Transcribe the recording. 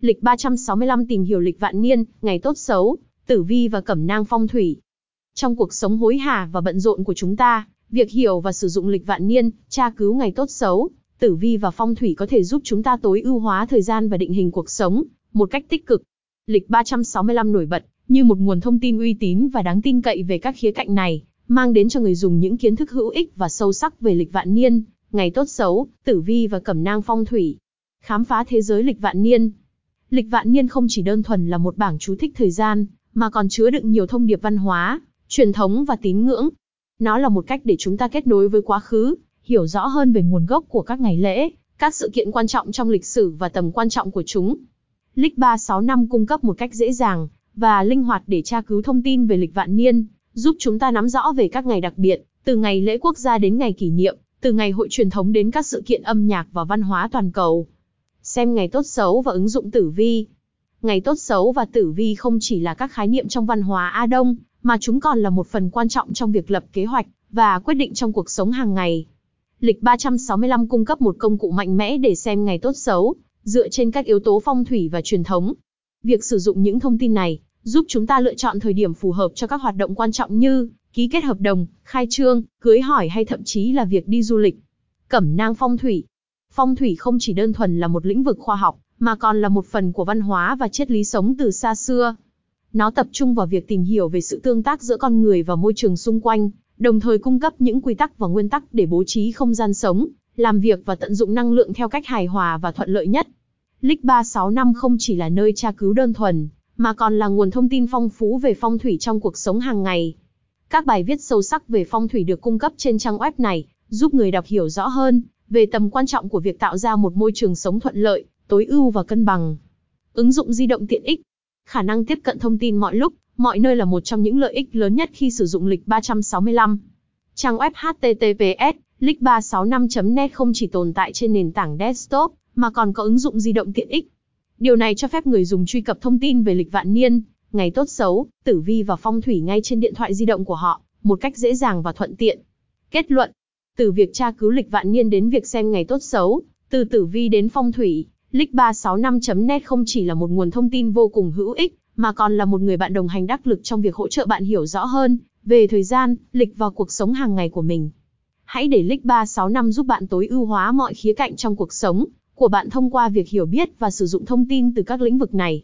Lịch 365 tìm hiểu lịch vạn niên, ngày tốt xấu, tử vi và cẩm nang phong thủy. Trong cuộc sống hối hả và bận rộn của chúng ta, việc hiểu và sử dụng lịch vạn niên, tra cứu ngày tốt xấu, tử vi và phong thủy có thể giúp chúng ta tối ưu hóa thời gian và định hình cuộc sống một cách tích cực. Lịch 365 nổi bật như một nguồn thông tin uy tín và đáng tin cậy về các khía cạnh này, mang đến cho người dùng những kiến thức hữu ích và sâu sắc về lịch vạn niên, ngày tốt xấu, tử vi và cẩm nang phong thủy. Khám phá thế giới lịch vạn niên. Lịch vạn niên không chỉ đơn thuần là một bảng chú thích thời gian, mà còn chứa đựng nhiều thông điệp văn hóa, truyền thống và tín ngưỡng. Nó là một cách để chúng ta kết nối với quá khứ, hiểu rõ hơn về nguồn gốc của các ngày lễ, các sự kiện quan trọng trong lịch sử và tầm quan trọng của chúng. Lịch 365 cung cấp một cách dễ dàng và linh hoạt để tra cứu thông tin về lịch vạn niên, giúp chúng ta nắm rõ về các ngày đặc biệt, từ ngày lễ quốc gia đến ngày kỷ niệm, từ ngày hội truyền thống đến các sự kiện âm nhạc và văn hóa toàn cầu. Xem ngày tốt xấu và ứng dụng tử vi. Ngày tốt xấu và tử vi không chỉ là các khái niệm trong văn hóa A Đông, mà chúng còn là một phần quan trọng trong việc lập kế hoạch và quyết định trong cuộc sống hàng ngày. Lịch 365 cung cấp một công cụ mạnh mẽ để xem ngày tốt xấu, dựa trên các yếu tố phong thủy và truyền thống. Việc sử dụng những thông tin này giúp chúng ta lựa chọn thời điểm phù hợp cho các hoạt động quan trọng như ký kết hợp đồng, khai trương, cưới hỏi hay thậm chí là việc đi du lịch. Cẩm nang phong thủy. Phong thủy không chỉ đơn thuần là một lĩnh vực khoa học, mà còn là một phần của văn hóa và triết lý sống từ xa xưa. Nó tập trung vào việc tìm hiểu về sự tương tác giữa con người và môi trường xung quanh, đồng thời cung cấp những quy tắc và nguyên tắc để bố trí không gian sống, làm việc và tận dụng năng lượng theo cách hài hòa và thuận lợi nhất. Lick 365 không chỉ là nơi tra cứu đơn thuần, mà còn là nguồn thông tin phong phú về phong thủy trong cuộc sống hàng ngày. Các bài viết sâu sắc về phong thủy được cung cấp trên trang web này, giúp người đọc hiểu rõ hơn về tầm quan trọng của việc tạo ra một môi trường sống thuận lợi, tối ưu và cân bằng. Ứng dụng di động tiện ích. Khả năng tiếp cận thông tin mọi lúc, mọi nơi là một trong những lợi ích lớn nhất khi sử dụng lịch 365. Trang web https://lich365.net không chỉ tồn tại trên nền tảng desktop, mà còn có ứng dụng di động tiện ích. Điều này cho phép người dùng truy cập thông tin về lịch vạn niên, ngày tốt xấu, tử vi và phong thủy ngay trên điện thoại di động của họ, một cách dễ dàng và thuận tiện. Kết luận, từ việc tra cứu lịch vạn niên đến việc xem ngày tốt xấu, từ tử vi đến phong thủy, Lick365.net không chỉ là một nguồn thông tin vô cùng hữu ích, mà còn là một người bạn đồng hành đắc lực trong việc hỗ trợ bạn hiểu rõ hơn về thời gian, lịch và cuộc sống hàng ngày của mình. Hãy để Lick365 giúp bạn tối ưu hóa mọi khía cạnh trong cuộc sống của bạn thông qua việc hiểu biết và sử dụng thông tin từ các lĩnh vực này.